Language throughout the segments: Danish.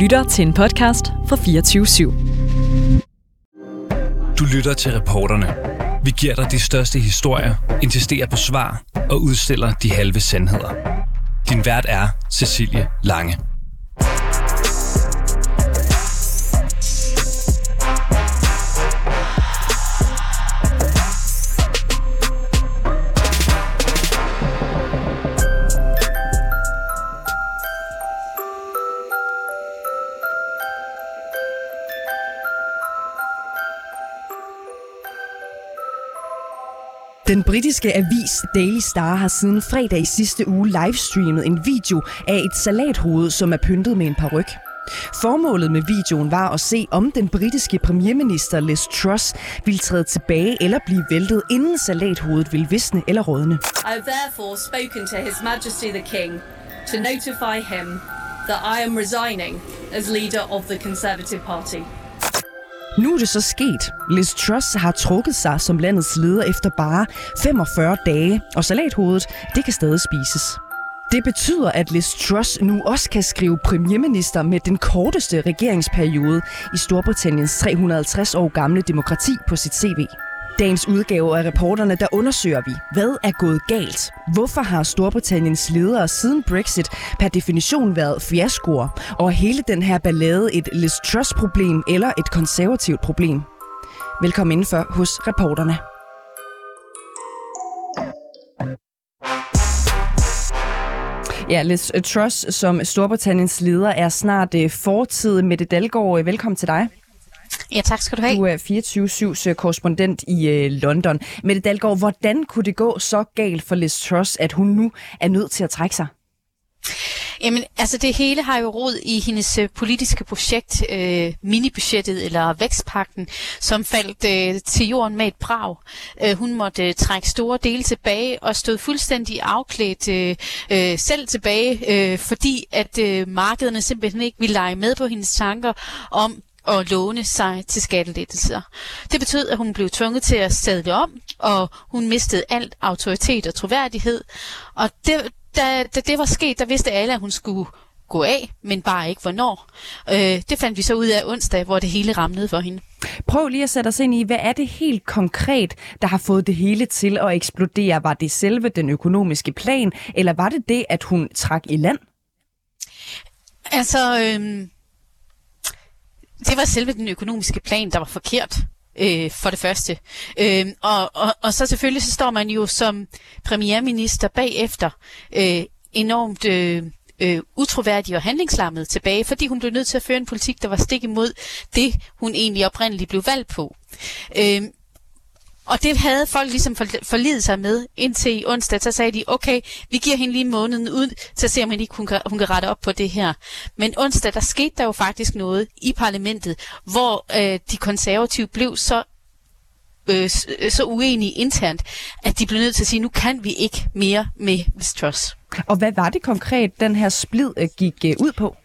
lytter til en podcast fra 24 /7. Du lytter til reporterne. Vi giver dig de største historier, insisterer på svar og udstiller de halve sandheder. Din vært er Cecilie Lange. Den britiske avis Daily Star har siden fredag i sidste uge livestreamet en video af et salathoved, som er pyntet med en paryk. Formålet med videoen var at se, om den britiske premierminister Liz Truss ville træde tilbage eller blive væltet, inden salathovedet ville visne eller rådne. I have therefore spoken to His Majesty the King to notify him that I am resigning as leader of the Conservative Party. Nu er det så sket. Liz Truss har trukket sig som landets leder efter bare 45 dage, og salathovedet, det kan stadig spises. Det betyder, at Liz Truss nu også kan skrive premierminister med den korteste regeringsperiode i Storbritanniens 350 år gamle demokrati på sit CV. Dagens udgave af reporterne, der undersøger vi, hvad er gået galt? Hvorfor har Storbritanniens ledere siden Brexit per definition været fiaskoer? Og hele den her ballade et Liz Truss-problem eller et konservativt problem? Velkommen indenfor hos reporterne. Ja, Liz Truss som Storbritanniens leder er snart øh, fortid. Mette Dalgaard, øh, velkommen til dig. Ja, tak skal du have. Du er 24-7's korrespondent i øh, London. Mette Dalgaard, hvordan kunne det gå så galt for Liz Truss, at hun nu er nødt til at trække sig? Jamen, altså det hele har jo rod i hendes øh, politiske projekt, øh, minibudgettet eller vækstpakten, som faldt øh, til jorden med et brag. Øh, hun måtte øh, trække store dele tilbage og stod fuldstændig afklædt øh, øh, selv tilbage, øh, fordi at øh, markederne simpelthen ikke ville lege med på hendes tanker om at låne sig til skattelettelser. Det betød, at hun blev tvunget til at sadle om, og hun mistede alt autoritet og troværdighed. Og det, da, da det var sket, der vidste alle, at hun skulle gå af, men bare ikke hvornår. Øh, det fandt vi så ud af onsdag, hvor det hele ramlede for hende. Prøv lige at sætte os ind i, hvad er det helt konkret, der har fået det hele til at eksplodere? Var det selve den økonomiske plan, eller var det det, at hun trak i land? Altså, øh, det var selve den økonomiske plan, der var forkert. Øh, for det første. Øh, og, og, og så selvfølgelig så står man jo som premierminister bagefter øh, enormt øh, øh, utroværdig og handlingslammet tilbage, fordi hun blev nødt til at føre en politik, der var stik imod det, hun egentlig oprindeligt blev valgt på. Øh, og det havde folk ligesom forlidet sig med indtil i onsdag. Så sagde de, okay, vi giver hende lige måneden ud til at se, om ikke hun kan, hun kan rette op på det her. Men onsdag, der skete der jo faktisk noget i parlamentet, hvor øh, de konservative blev så øh, så uenige internt, at de blev nødt til at sige, nu kan vi ikke mere med Truss. Og hvad var det konkret, den her splid øh, gik øh, ud på?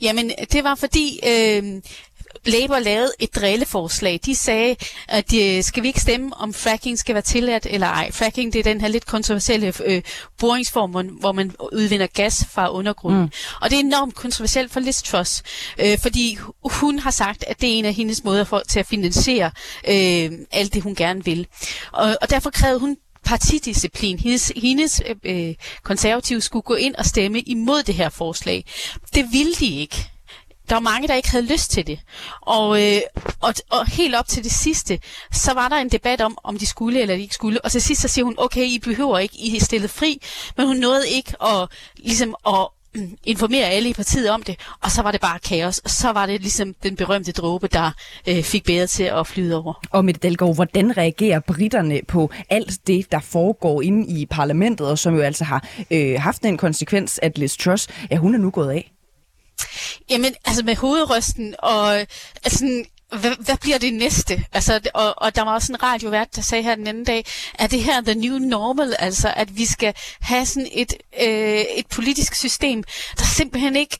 Jamen, det var fordi øh, Labour lavede et drilleforslag. De sagde, at de, skal vi ikke stemme, om fracking skal være tilladt eller ej. Fracking det er den her lidt kontroversielle øh, boringsform, hvor man udvinder gas fra undergrunden. Mm. Og det er enormt kontroversielt for Liz Truss, øh, fordi hun har sagt, at det er en af hendes måder for, til at finansiere øh, alt det, hun gerne vil. Og, og derfor krævede hun partidisciplin. Hendes, hendes øh, konservative skulle gå ind og stemme imod det her forslag. Det ville de ikke der var mange, der ikke havde lyst til det. Og, øh, og, og helt op til det sidste, så var der en debat om, om de skulle eller de ikke skulle. Og til sidst så siger hun, okay, I behøver ikke, I er stillet fri. Men hun nåede ikke at, ligesom, at mm, informere alle i partiet om det, og så var det bare kaos. Og så var det ligesom den berømte dråbe, der øh, fik bedre til at flyde over. Og med Dalgaard, hvordan reagerer britterne på alt det, der foregår inde i parlamentet, og som jo altså har øh, haft den konsekvens, at Liz Truss, ja, hun er nu gået af? Jamen, altså med hovedrysten, og altså, hvad, hvad bliver det næste? Altså, og, og der var også en radiovært, der sagde her den anden dag, at det her the new normal, altså at vi skal have sådan et, øh, et politisk system, der simpelthen ikke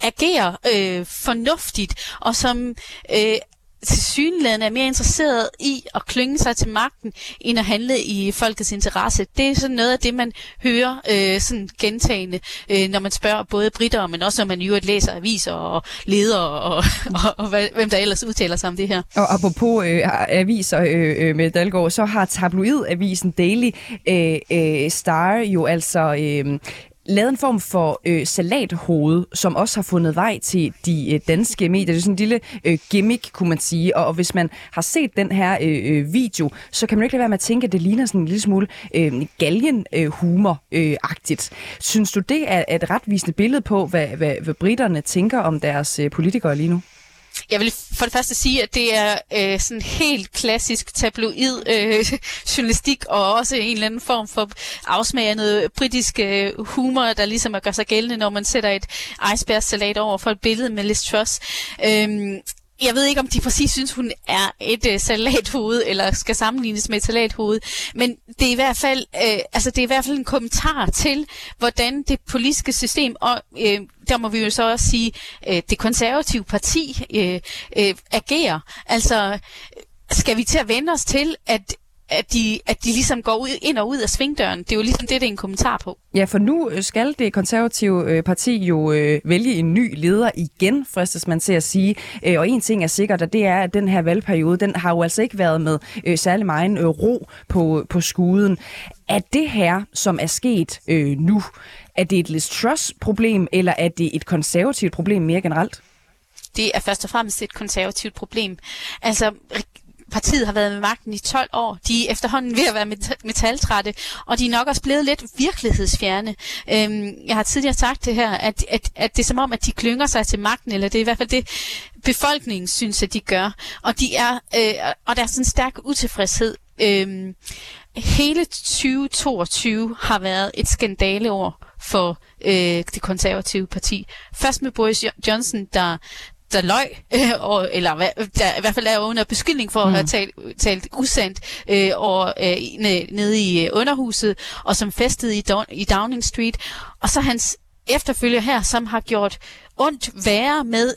agerer øh, fornuftigt, og som øh, til synligheden er mere interesseret i at klynge sig til magten, end at handle i folkets interesse. Det er sådan noget af det, man hører øh, sådan gentagende, øh, når man spørger både britter, men også når man jo læser aviser og leder og, og, og, og hvem der ellers udtaler sig om det her. Og apropos øh, aviser øh, øh, med Dalgaard, så har tabloidavisen Daily øh, øh, Star jo altså øh, lavet en form for øh, salathoved, som også har fundet vej til de øh, danske medier. Det er sådan en lille øh, gimmick, kunne man sige. Og, og hvis man har set den her øh, øh video, så kan man ikke lade være med at tænke, at det ligner sådan en lille smule øh, galgenhumor-agtigt. Øh, øh Synes du, det er et retvisende billede på, hvad, hvad, hvad britterne tænker om deres øh, politikere lige nu? Jeg vil for det første sige, at det er øh, sådan helt klassisk tabloid øh, journalistik, og også en eller anden form for afsmag af noget britisk øh, humor, der ligesom gør sig gældende, når man sætter et icebergsalat over for et billede med Liz Truss. Øhm, jeg ved ikke, om de præcis synes, hun er et øh, salathoved, eller skal sammenlignes med et salathoved, men det er i hvert fald, øh, altså det er i hvert fald en kommentar til, hvordan det politiske system, og øh, der må vi jo så også sige, øh, det konservative parti øh, øh, agerer. Altså, skal vi til at vende os til, at at de, at de ligesom går ud, ind og ud af svingdøren. Det er jo ligesom det, det er en kommentar på. Ja, for nu øh, skal det konservative øh, parti jo øh, vælge en ny leder igen, fristes man til at sige. Øh, og en ting er sikkert, og det er, at den her valgperiode, den har jo altså ikke været med øh, særlig meget øh, ro på, på skuden. Er det her, som er sket øh, nu, er det et Liz Truss-problem, eller er det et konservativt problem mere generelt? Det er først og fremmest et konservativt problem. Altså, partiet har været med magten i 12 år. De er efterhånden ved at være metaltrætte, og de er nok også blevet lidt virkelighedsfjerne. Øhm, jeg har tidligere sagt det her, at, at, at det er som om, at de klynger sig til magten, eller det er i hvert fald det, befolkningen synes, at de gør. Og, de er, øh, og der er sådan en stærk utilfredshed. Øhm, hele 2022 har været et skandaleår for øh, det konservative parti. Først med Boris Johnson, der der løg, øh, og, eller der i hvert fald er under beskyldning for mm. at have talt, talt usandt øh, og, øh, nede i øh, underhuset, og som festede i, Don, i Downing Street. Og så hans efterfølger her, som har gjort ondt værre med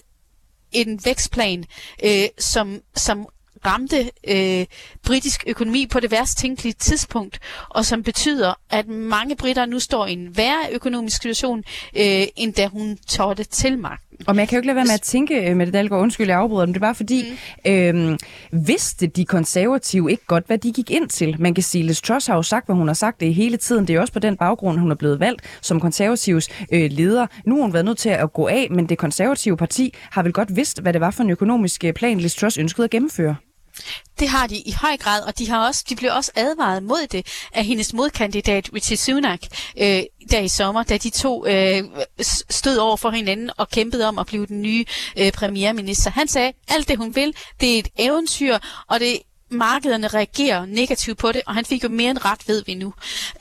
en vækstplan, øh, som, som ramte øh, britisk økonomi på det værst tænkelige tidspunkt, og som betyder, at mange britter nu står i en værre økonomisk situation, øh, end da hun trådte til magten. Og man kan jo ikke lade være med at tænke, øh, med det Dalgaard, undskyld, jeg afbryder, men det var fordi, mm. øhm, vidste de konservative ikke godt, hvad de gik ind til? Man kan sige, Liz Truss har jo sagt, hvad hun har sagt det hele tiden. Det er også på den baggrund, hun er blevet valgt som konservativs øh, leder. Nu har hun været nødt til at gå af, men det konservative parti har vel godt vidst, hvad det var for en økonomisk øh, plan, Liz Truss ønskede at gennemføre. Det har de i høj grad, og de har også de blev også advaret mod det af hendes modkandidat Richie Sunak øh, der i sommer, da de to øh, stod over for hinanden og kæmpede om at blive den nye øh, premierminister. Han sagde, alt det hun vil, det er et eventyr, og det markederne reagerer negativt på det, og han fik jo mere end ret, ved vi nu.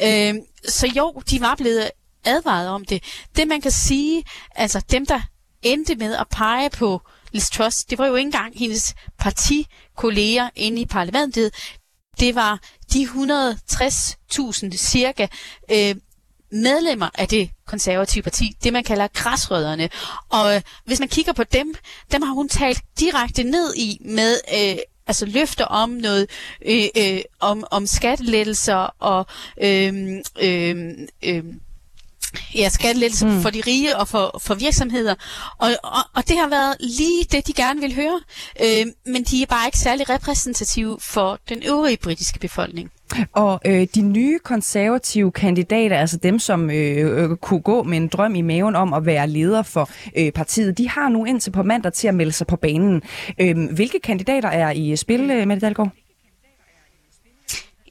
Øh, så jo, de var blevet advaret om det. Det man kan sige, altså dem, der endte med at pege på Liz Truss, det var jo ikke engang hendes partikolleger inde i parlamentet. Det var de 160.000 cirka øh, medlemmer af det konservative parti, det man kalder græsrødderne. Og øh, hvis man kigger på dem, dem har hun talt direkte ned i med øh, altså løfter om noget øh, øh, om, om skattelettelser og øh, øh, øh, ja, skattelettelser mm. for de rige og for, for virksomheder. Og, og, og det har været lige det, de gerne vil høre. Øh, men de er bare ikke særlig repræsentative for den øvrige britiske befolkning. Og øh, de nye konservative kandidater, altså dem, som øh, øh, kunne gå med en drøm i maven om at være leder for øh, partiet, de har nu indtil på mandag til at melde sig på banen. Øh, hvilke kandidater er i spil, øh, Mette Dahlgaard?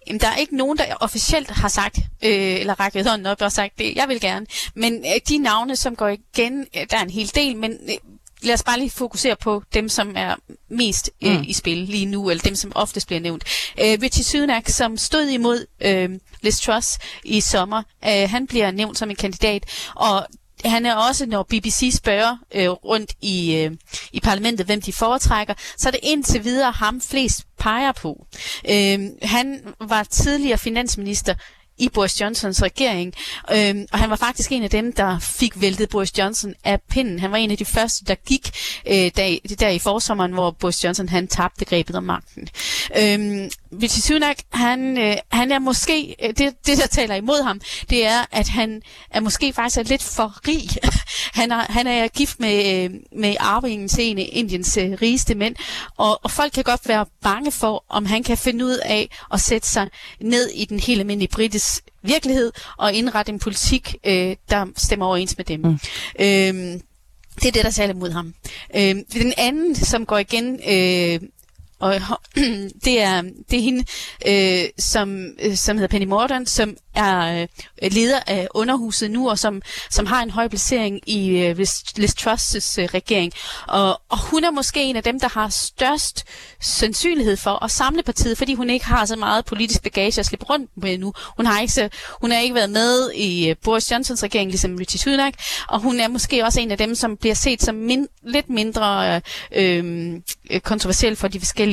Jamen, der er ikke nogen, der officielt har sagt, øh, eller rækket hånden op og sagt det, jeg vil gerne. Men øh, de navne, som går igen, øh, der er en hel del, men øh, lad os bare lige fokusere på dem, som er mest øh, mm. i spil lige nu, eller dem, som oftest bliver nævnt. Øh, Richie Sunak, som stod imod øh, Liz Truss i sommer, øh, han bliver nævnt som en kandidat, og han er også, når BBC spørger øh, rundt i, øh, i parlamentet, hvem de foretrækker, så er det indtil videre ham flest peger på. Øh, han var tidligere finansminister i Boris Johnsons regering. Øhm, og han var faktisk en af dem, der fik væltet Boris Johnson af pinden. Han var en af de første, der gik øh, der, der i forsommeren, hvor Boris Johnson han tabte grebet om magten. Øhm, Rishi Sunak, han, øh, han er måske, øh, det, det der taler imod ham, det er, at han er måske faktisk er lidt for rig. han, er, han er gift med, øh, med arvingen til en af Indiens øh, rigeste mænd, og, og folk kan godt være bange for, om han kan finde ud af at sætte sig ned i den helt almindelige britiske virkelighed og indrette en politik, øh, der stemmer overens med dem. Mm. Øhm, det er det, der taler mod ham. Øh, den anden, som går igen øh, og det er, det er hende, øh, som, øh, som hedder Penny Morton, som er øh, leder af underhuset nu, og som, som har en høj placering i øh, Liz Truss' øh, regering. Og, og hun er måske en af dem, der har størst sandsynlighed for at samle partiet, fordi hun ikke har så meget politisk bagage at slippe rundt med nu. Hun har ikke, så, hun har ikke været med i øh, Boris Johnsons regering, ligesom Richie Sunak, og hun er måske også en af dem, som bliver set som min, lidt mindre øh, øh, kontroversiel for de forskellige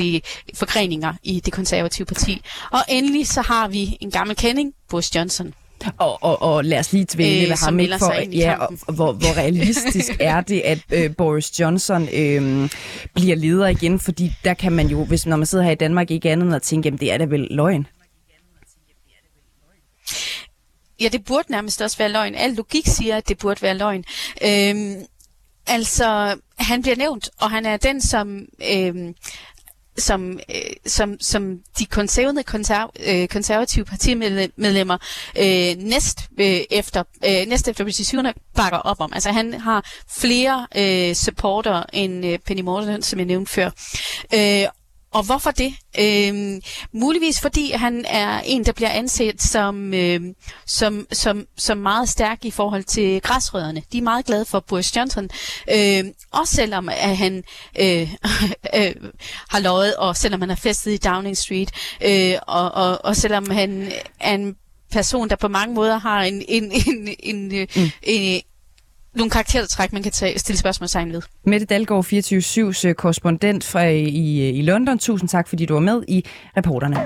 forgreninger i det konservative parti. Og endelig så har vi en gammel kending, Boris Johnson. Og, og, og lad os lige tvæle øh, ham ikke for, ja, og, hvor, hvor realistisk er det, at øh, Boris Johnson øh, bliver leder igen, fordi der kan man jo, hvis når man sidder her i Danmark, ikke andet end at tænke, jamen det er da vel løgn. Ja, det burde nærmest også være løgn. Al logik siger, at det burde være løgn. Øhm, altså, han bliver nævnt, og han er den, som øhm, som, øh, som, som de konservative, konserv, øh, konservative partimedlemmer øh, næst, øh, efter, øh, næst efter Rishi Sunak bakker op om. Altså han har flere øh, supporter end øh, Penny Morton, som jeg nævnte før. Øh, og hvorfor det? Øhm, muligvis fordi han er en, der bliver anset som, øhm, som, som, som meget stærk i forhold til græsrødderne. De er meget glade for Boris Johnson. Øhm, også selvom at han øh, øh, har løjet, og selvom han har festet i Downing Street, øh, og, og, og selvom han er en person, der på mange måder har en, en, en, en, en, mm. en, nogle karaktertræk, man kan tage, stille spørgsmålstegn ved. Mette Dalgaard, 24-7's øh, korrespondent fra øh, i, øh, i London. Tusind tak, fordi du var med i reporterne.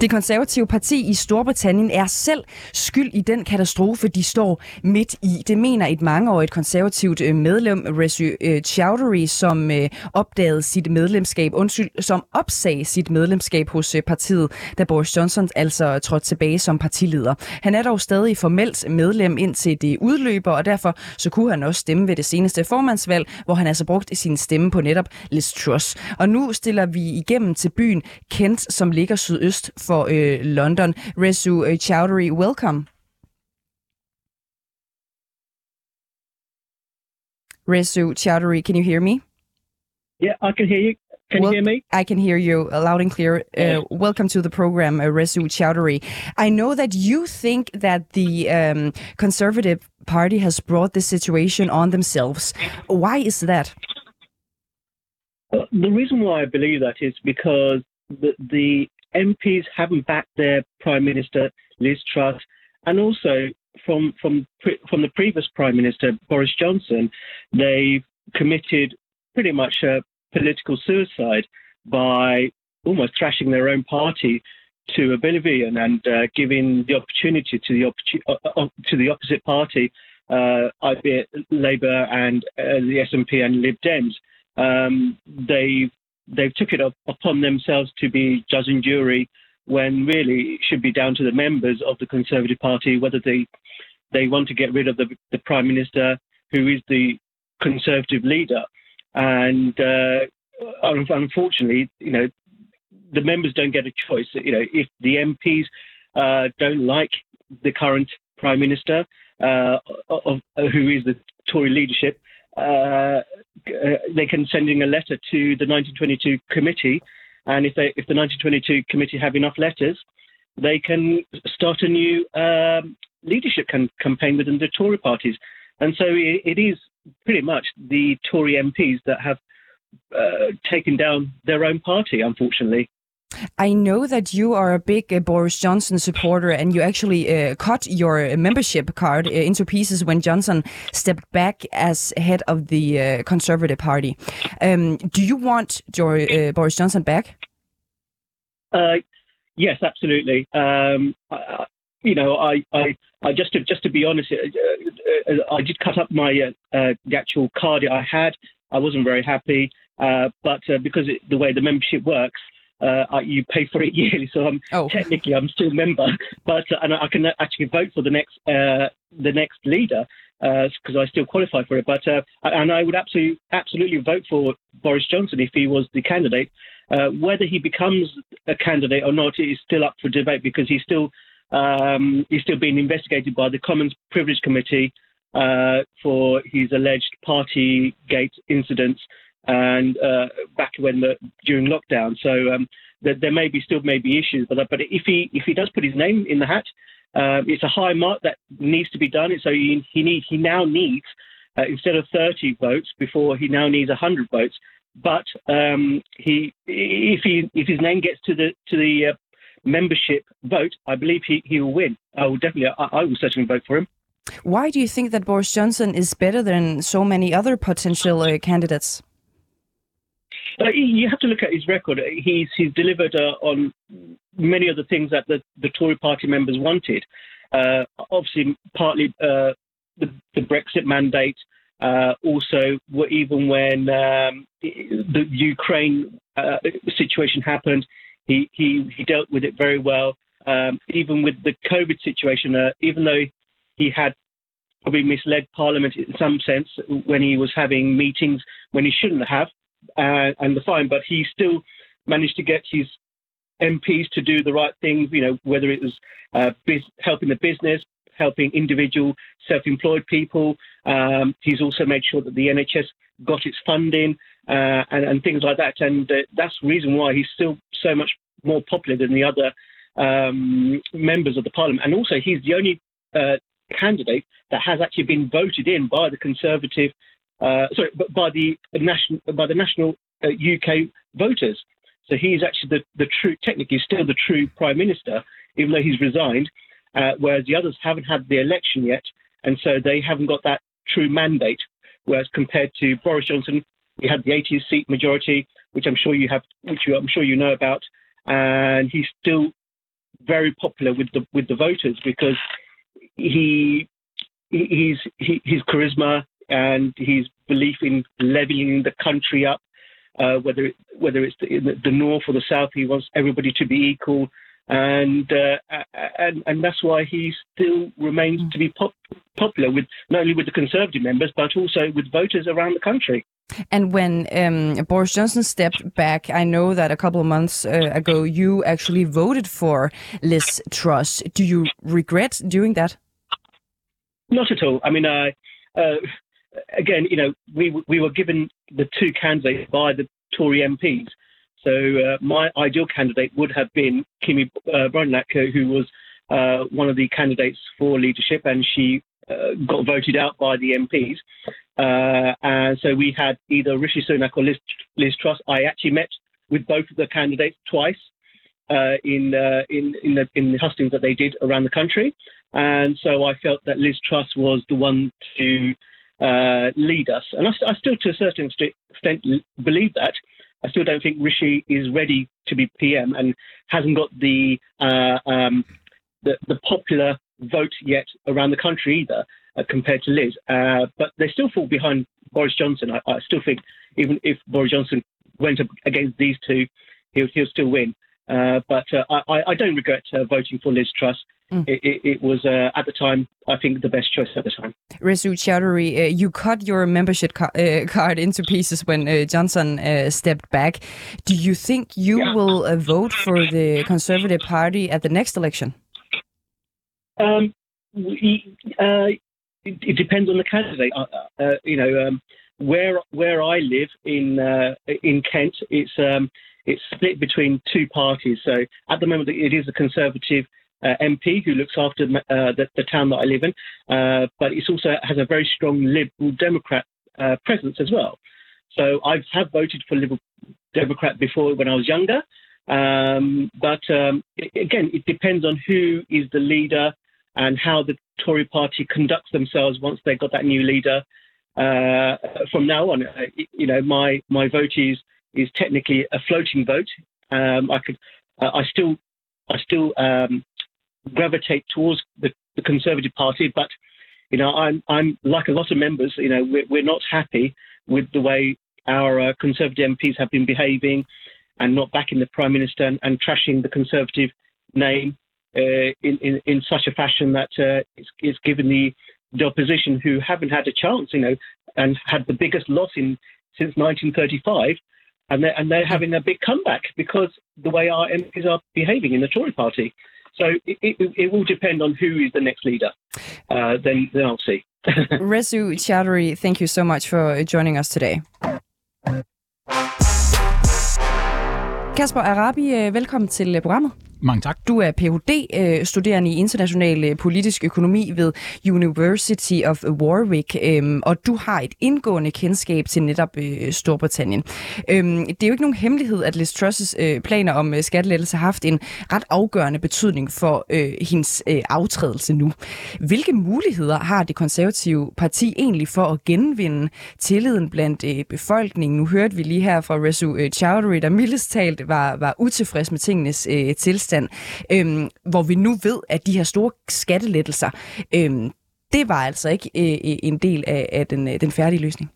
Det konservative parti i Storbritannien er selv skyld i den katastrofe, de står midt i. Det mener et mangeårigt konservativt øh, medlem, Resu øh, Chowdhury, som øh, opdagede sit medlemskab, undskyld, som opsag sit medlemskab hos partiet, da Boris Johnson altså trådte tilbage som partileder. Han er dog stadig formelt medlem indtil det udløber, og derfor så kunne han også stemme ved det seneste formandsvalg, hvor han altså brugte sin stemme på netop Liz Truss. Og nu stiller vi igennem til byen Kent, som ligger sydøst for uh, London. Resu uh, Chowdhury, welcome. Resu Chowdhury, can you hear me? Yeah, I can hear you. Can well, you hear me? I can hear you loud and clear. Uh, welcome to the program, uh, Resu Chowdhury. I know that you think that the um, Conservative Party has brought this situation on themselves. Why is that? Well, the reason why I believe that is because the, the MPs haven't backed their Prime Minister, Liz Truss, and also from from from the previous Prime Minister Boris Johnson, they've committed pretty much a political suicide by almost thrashing their own party to oblivion and uh, giving the opportunity to the uh, uh, to the opposite party, uh, Labour and uh, the SNP and Lib Dems. Um, they've they've took it up upon themselves to be judge and jury when really it should be down to the members of the Conservative Party whether they they want to get rid of the, the Prime Minister, who is the Conservative leader. And uh, unfortunately, you know, the members don't get a choice. You know, if the MPs uh, don't like the current Prime Minister, uh, of, of, who is the Tory leadership, uh, uh, they can send in a letter to the 1922 committee, and if they if the 1922 committee have enough letters, they can start a new um, leadership can, campaign within the Tory parties, and so it, it is pretty much the Tory MPs that have uh, taken down their own party, unfortunately. I know that you are a big uh, Boris Johnson supporter and you actually uh, cut your membership card uh, into pieces when Johnson stepped back as head of the uh, Conservative Party. Um, do you want your, uh, Boris Johnson back? Uh, yes, absolutely. Um, I, you know, I, I, I just to just to be honest, I did cut up my the actual card I had. I wasn't very happy, but because it, the way the membership works, Uh, I, you pay for it yearly. So I'm oh. technically I'm still a member, but uh, and I can uh, actually vote for the next the next leader because I still qualify for it. But and I would absolutely absolutely vote for Boris Johnson if he was the candidate. whether he becomes a candidate or not is still up for debate because he's still um, he's still being investigated by the Commons Privilege Committee uh, for his alleged party gate incidents and uh, back when the during lockdown. So um, there, there, may be still may be issues, but but if he if he does put his name in the hat, uh, it's a high mark that needs to be done. So he he needs he now needs uh, instead of 30 votes before he now needs 100 votes. But um, he if he if his name gets to the to the uh, membership vote, I believe he, he will win. I will definitely, I, I will certainly vote for him. Why do you think that Boris Johnson is better than so many other potential uh, candidates? Uh, you have to look at his record. He's he's delivered uh, on many of the things that the, the Tory party members wanted. Uh, obviously, partly uh, the, the, Brexit mandate. Uh, also, even when um, the Ukraine situation happened, he, he, he dealt with it very well. Um, even with the COVID situation, uh, even though he had probably misled Parliament in some sense when he was having meetings when he shouldn't have, uh, and the fine, but he still managed to get his MPs to do the right things, you know, whether it was uh, biz- helping the business, helping individual self-employed people. Um, he's also made sure that the NHS got its funding uh, and, and, things like that. And uh, that's the reason why he's still so much more popular than the other um, members of the parliament. And also, he's the only uh, candidate that has actually been voted in by the Conservative, uh, sorry, by the national by the national UK uh, voters. So he's actually the, the true, technically still the true prime minister, even though he's resigned, uh, whereas the others haven't had the election yet, and so they haven't got that true mandate. Whereas compared to Boris Johnson, he had the 80 seat majority, which I'm sure you have, which you, I'm sure you know about, and he's still very popular with the with the voters because he he's he, his charisma and his belief in leveling the country up, uh, whether it, whether it's the, the, north or the south, he wants everybody to be equal, and uh, and and that's why he still remains to be pop- popular with not only with the conservative members but also with voters around the country. And when um, Boris Johnson stepped back, I know that a couple of months uh, ago you actually voted for Liz Truss. Do you regret doing that? Not at all. I mean, uh, uh, again, you know, we we were given the two candidates by the Tory MPs. So uh, my ideal candidate would have been Kemi uh, who was uh, one of the candidates for leadership, and she uh, got voted out by the MPs. Uh, and so we had either Rishi Sunak or Liz, Liz Truss. I actually met with both of the candidates twice uh, in, uh, in, in, the, in the hustings that they did around the country. And so I felt that Liz Truss was the one to uh, lead us. And I, I, still, to a certain extent, believe that. I still don't think Rishi is ready to be PM and hasn't got the uh, um, the, the popular vote yet around the country either, uh, compared to Liz. Uh, but they still fall behind Boris Johnson. I, I, still think even if Boris Johnson went up against these two, he'll, he'll still win. Uh, but I, I, don't regret voting for Liz Truss. Mm. It, it, it, was uh, at the time, I think, the best choice at the time. Resu Chowdhury, you cut your membership ca- card into pieces when Johnson stepped back. Do you think you yeah. will vote for the Conservative Party at the next election? Um, we, uh, it, it, depends on the candidate. Uh, uh, you know, um, where where I live in uh, in Kent, it's um, it's split between two parties. So at the moment, it is a Conservative uh, MP who looks after uh, the, the, town that I live in, but it also has a very strong Liberal Democrat presence as well. So I have voted for Liberal Democrat before when I was younger. Um, but um, again, it depends on who is the leader and how the Tory party conducts themselves once they've got that new leader. Uh, from now on, uh, you know, my my vote is is technically a floating vote. Um, I could uh, I still I still um, gravitate towards the, the Conservative Party, but you know I'm I'm like a lot of members. You know we're, we're not happy with the way our uh, Conservative MPs have been behaving and not backing the Prime Minister and, and trashing the Conservative name uh, in, in in such a fashion that uh, it's, it's given the the opposition who haven't had a chance, you know, and had the biggest loss in since 1935, and they're, and they're having a big comeback because the way our MPs are behaving in the Tory party. So it, it, it will depend on who is the next leader. Uh, then, then I'll see. Rezu Chowdhury, thank you so much for joining us today. Kasper Arabi, øh, velkommen til øh, programmet. Mange tak. Du er Ph.D.-studerende øh, i international øh, politisk økonomi ved University of Warwick, øhm, og du har et indgående kendskab til netop øh, Storbritannien. Øhm, det er jo ikke nogen hemmelighed, at Liz Truss' planer om skattelettelse har haft en ret afgørende betydning for hendes aftrædelse nu. Hvilke muligheder har det konservative parti egentlig for at genvinde tilliden blandt befolkningen? Nu hørte vi lige her fra Resu Chowdhury, der mildest talt var, var utilfreds med tingenes tilstand tilstand, øhm, hvor vi nu ved, at de her store skattelettelser, øhm, det var altså ikke øh, øh, en del af, af den, øh, den færdige løsning.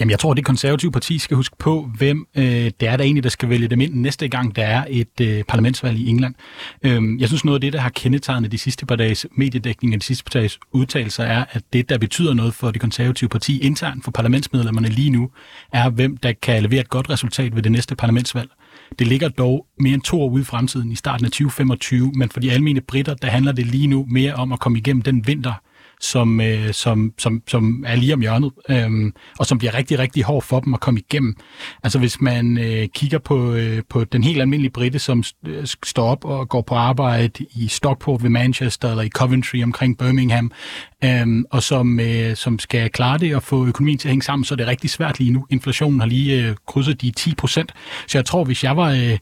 Jamen, jeg tror, det konservative parti skal huske på, hvem øh, det er, der egentlig der skal vælge dem ind næste gang, der er et øh, parlamentsvalg i England. Øhm, jeg synes, noget af det, der har kendetegnet de sidste par dages mediedækning og de sidste par dages udtalelser, er, at det, der betyder noget for det konservative parti internt for parlamentsmedlemmerne lige nu, er, hvem der kan levere et godt resultat ved det næste parlamentsvalg. Det ligger dog mere end to år ude i fremtiden, i starten af 2025, men for de almindelige britter, der handler det lige nu mere om at komme igennem den vinter, som, øh, som, som, som er lige om hjørnet, øh, og som bliver rigtig, rigtig hård for dem at komme igennem. Altså hvis man øh, kigger på, øh, på den helt almindelige britte, som st- øh, står op og går på arbejde i Stockport ved Manchester eller i Coventry omkring Birmingham, øh, og som, øh, som skal klare det og få økonomien til at hænge sammen, så er det rigtig svært lige nu. Inflationen har lige øh, krydset de 10 procent. Så jeg tror, hvis jeg var øh,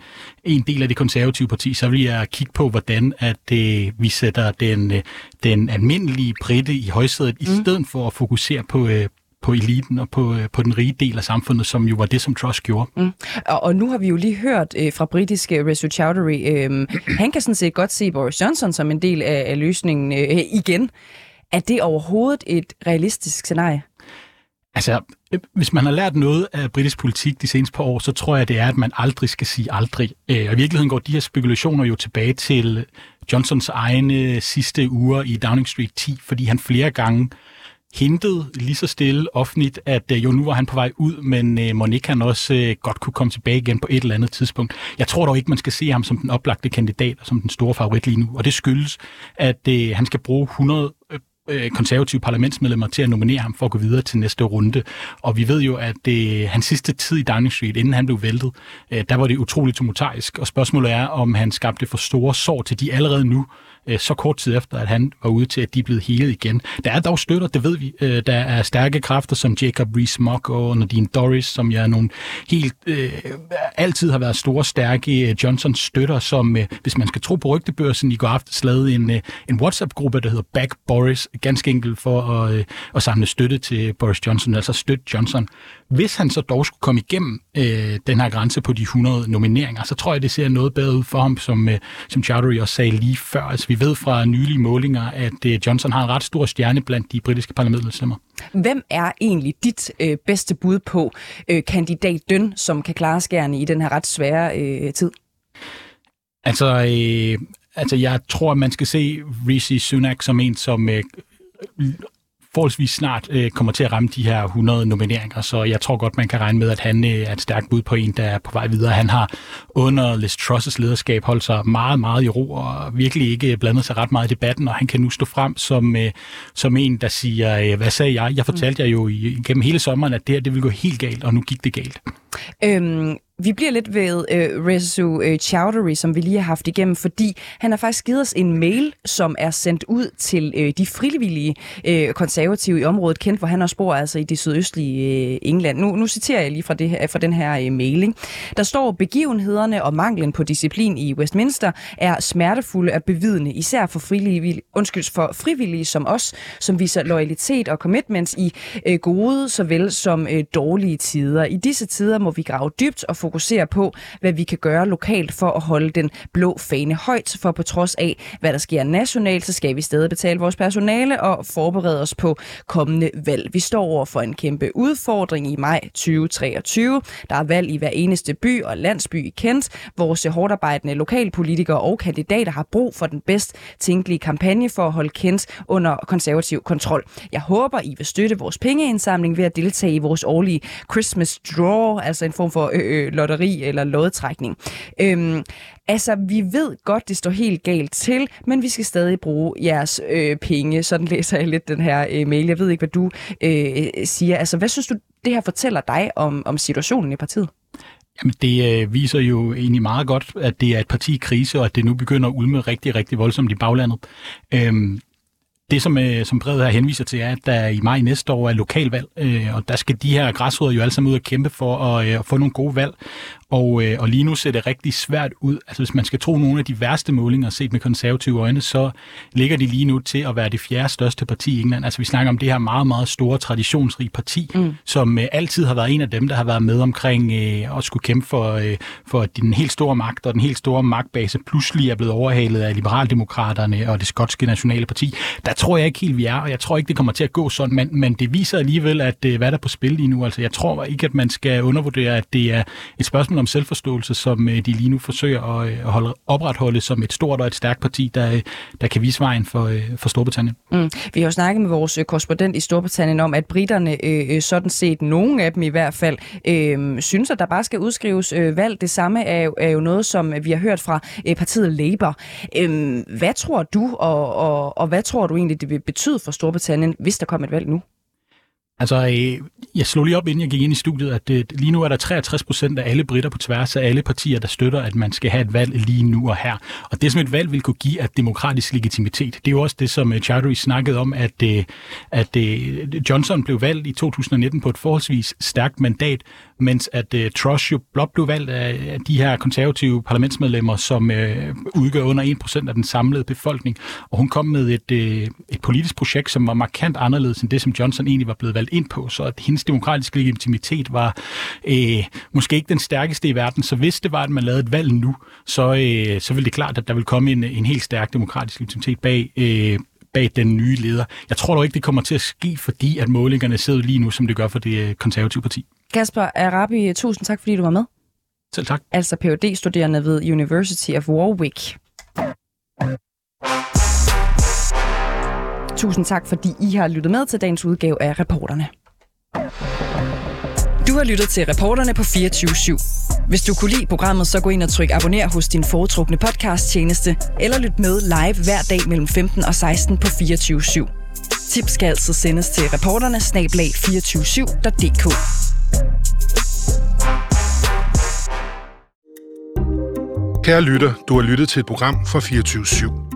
en del af det konservative parti, så ville jeg kigge på, hvordan at øh, vi sætter den, øh, den almindelige britte i højsædet, mm. i stedet for at fokusere på, øh, på eliten og på, øh, på den rige del af samfundet, som jo var det, som Truss gjorde. Mm. Og, og nu har vi jo lige hørt øh, fra britiske Resu Chowdhury, øh, han kan sådan set godt se Boris Johnson som en del af, af løsningen øh, igen. Er det overhovedet et realistisk scenarie? Altså, hvis man har lært noget af britisk politik de seneste par år, så tror jeg, det er, at man aldrig skal sige aldrig. Øh, og i virkeligheden går de her spekulationer jo tilbage til Johnsons egne sidste uger i Downing Street 10, fordi han flere gange hintede lige så stille offentligt, at øh, jo nu var han på vej ud, men øh, han også øh, godt kunne komme tilbage igen på et eller andet tidspunkt. Jeg tror dog ikke, man skal se ham som den oplagte kandidat og som den store favorit lige nu, og det skyldes, at øh, han skal bruge 100 øh, konservative parlamentsmedlemmer til at nominere ham for at gå videre til næste runde. Og vi ved jo, at det, hans sidste tid i Downing Street, inden han blev væltet, øh, der var det utroligt tumultarisk. Og spørgsmålet er, om han skabte for store sår til de allerede nu øh, så kort tid efter, at han var ude til, at de blev helet igen. Der er dog støtter, det ved vi. Øh, der er stærke kræfter som Jacob Rees-Mogg og Nadine Dorries, som jeg er nogle helt øh, altid har været store, stærke øh, Johnsons støtter, som, øh, hvis man skal tro på rygtebørsen, i går aftes lavede en, øh, en WhatsApp-gruppe, der hedder Back Boris, ganske enkelt for at, øh, at samle støtte til Boris Johnson, altså støtte Johnson. Hvis han så dog skulle komme igennem øh, den her grænse på de 100 nomineringer, så tror jeg, det ser noget bedre ud for ham, som, øh, som Chowdhury også sagde lige før. Altså, vi ved fra nylige målinger, at øh, Johnson har en ret stor stjerne blandt de britiske parlamentsmedlemmer. Hvem er egentlig dit øh, bedste bud på øh, kandidat Døn, som kan klare skærne i den her ret svære øh, tid? Altså, øh, altså, jeg tror, at man skal se Rishi Sunak som en, som øh, forholdsvis snart øh, kommer til at ramme de her 100 nomineringer, så jeg tror godt, man kan regne med, at han øh, er et stærkt bud på en, der er på vej videre. Han har under Liz Truss' lederskab holdt sig meget, meget i ro og virkelig ikke blandet sig ret meget i debatten, og han kan nu stå frem som, øh, som en, der siger, øh, hvad sagde jeg? Jeg fortalte jer jo gennem hele sommeren, at det her det ville gå helt galt, og nu gik det galt. Øhm, vi bliver lidt ved øh, Rezu øh, Chowdhury, som vi lige har haft igennem, fordi han har faktisk givet os en mail, som er sendt ud til øh, de frivillige øh, konservative i området, kendt hvor han også bor altså i det sydøstlige øh, England. Nu, nu citerer jeg lige fra, det her, fra den her øh, mailing. Der står, begivenhederne og manglen på disciplin i Westminster er smertefulde at bevidne, især for frivillige, undskyld, for frivillige som os, som viser loyalitet og commitments i øh, gode såvel som øh, dårlige tider. I disse tider må vi grave dybt og fokusere på, hvad vi kan gøre lokalt for at holde den blå fane højt, for på trods af, hvad der sker nationalt, så skal vi stadig betale vores personale og forberede os på kommende valg. Vi står over for en kæmpe udfordring i maj 2023. Der er valg i hver eneste by og landsby i Kent. Vores hårdarbejdende lokalpolitikere og kandidater har brug for den bedst tænkelige kampagne for at holde Kent under konservativ kontrol. Jeg håber, I vil støtte vores pengeindsamling ved at deltage i vores årlige Christmas Draw, altså en form for øh, øh, lotteri eller lodtrækning. Øhm, altså, vi ved godt, det står helt galt til, men vi skal stadig bruge jeres øh, penge. Sådan læser jeg lidt den her øh, mail. Jeg ved ikke, hvad du øh, siger. Altså, hvad synes du, det her fortæller dig om, om situationen i partiet? Jamen, det øh, viser jo egentlig meget godt, at det er et parti i krise, og at det nu begynder at ulme rigtig, rigtig voldsomt i baglandet. Øhm, det, som, øh, som brevet her henviser til, er, at der i maj næste år er lokalvalg, øh, og der skal de her græsrødder jo alle sammen ud og kæmpe for at, øh, at få nogle gode valg. Og, øh, og lige nu ser det rigtig svært ud. Altså hvis man skal tro nogle af de værste målinger set med konservative øjne, så ligger de lige nu til at være det fjerde største parti i England. Altså vi snakker om det her meget, meget store, traditionsrige parti, mm. som øh, altid har været en af dem, der har været med omkring øh, at skulle kæmpe for, øh, for den helt store magt, og den helt store magtbase pludselig er blevet overhalet af Liberaldemokraterne og det skotske nationale parti. Der tror jeg ikke helt, vi er, og jeg tror ikke, det kommer til at gå sådan, men, men det viser alligevel, at øh, hvad der er på spil lige nu. Altså jeg tror ikke, at man skal undervurdere, at det er et spørgsmål om selvforståelse, som øh, de lige nu forsøger øh, at, holde, opretholde som et stort og et stærkt parti, der, der kan vise vejen for, for Storbritannien. Mm. Vi har jo snakket med vores korrespondent i Storbritannien om, at britterne øh, sådan set, nogen af dem i hvert fald, øh, synes, at der bare skal udskrives øh, valg. Det samme er jo, er jo noget, som vi har hørt fra øh, partiet Labour. Øh, hvad tror du, og, og, og hvad tror du egentlig, det vil betyde for Storbritannien, hvis der kom et valg nu? Altså, øh, jeg slog lige op, inden jeg gik ind i studiet, at det, lige nu er der 63 procent af alle britter på tværs af alle partier, der støtter, at man skal have et valg lige nu og her. Og det, som et valg vil kunne give, er demokratisk legitimitet. Det er jo også det, som øh, Chowdhury snakkede om, at, øh, at øh, Johnson blev valgt i 2019 på et forholdsvis stærkt mandat, mens at øh, Truss jo blot blev valgt af de her konservative parlamentsmedlemmer, som udgør under 1% af den samlede befolkning. Og hun kom med et, et politisk projekt, som var markant anderledes end det, som Johnson egentlig var blevet valgt ind på. Så at hendes demokratiske legitimitet var uh, måske ikke den stærkeste i verden. Så hvis det var, at man lavede et valg nu, så, uh, så ville det klart, at der ville komme en, en helt stærk demokratisk legitimitet bag uh, bag den nye leder. Jeg tror dog ikke, det kommer til at ske, fordi at målingerne sidder lige nu, som det gør for det konservative parti. Kasper Arabi, tusind tak, fordi du var med. Selv tak. Altså phd studerende ved University of Warwick. Tusind tak, fordi I har lyttet med til dagens udgave af Reporterne. Du har lyttet til Reporterne på 24 /7. Hvis du kunne lide programmet, så gå ind og tryk abonner hos din foretrukne podcast-tjeneste, eller lyt med live hver dag mellem 15 og 16 på 24 /7. Tips skal altså sendes til reporterne snablag 247.dk. Kære lytter, du har lyttet til et program fra 24 /7.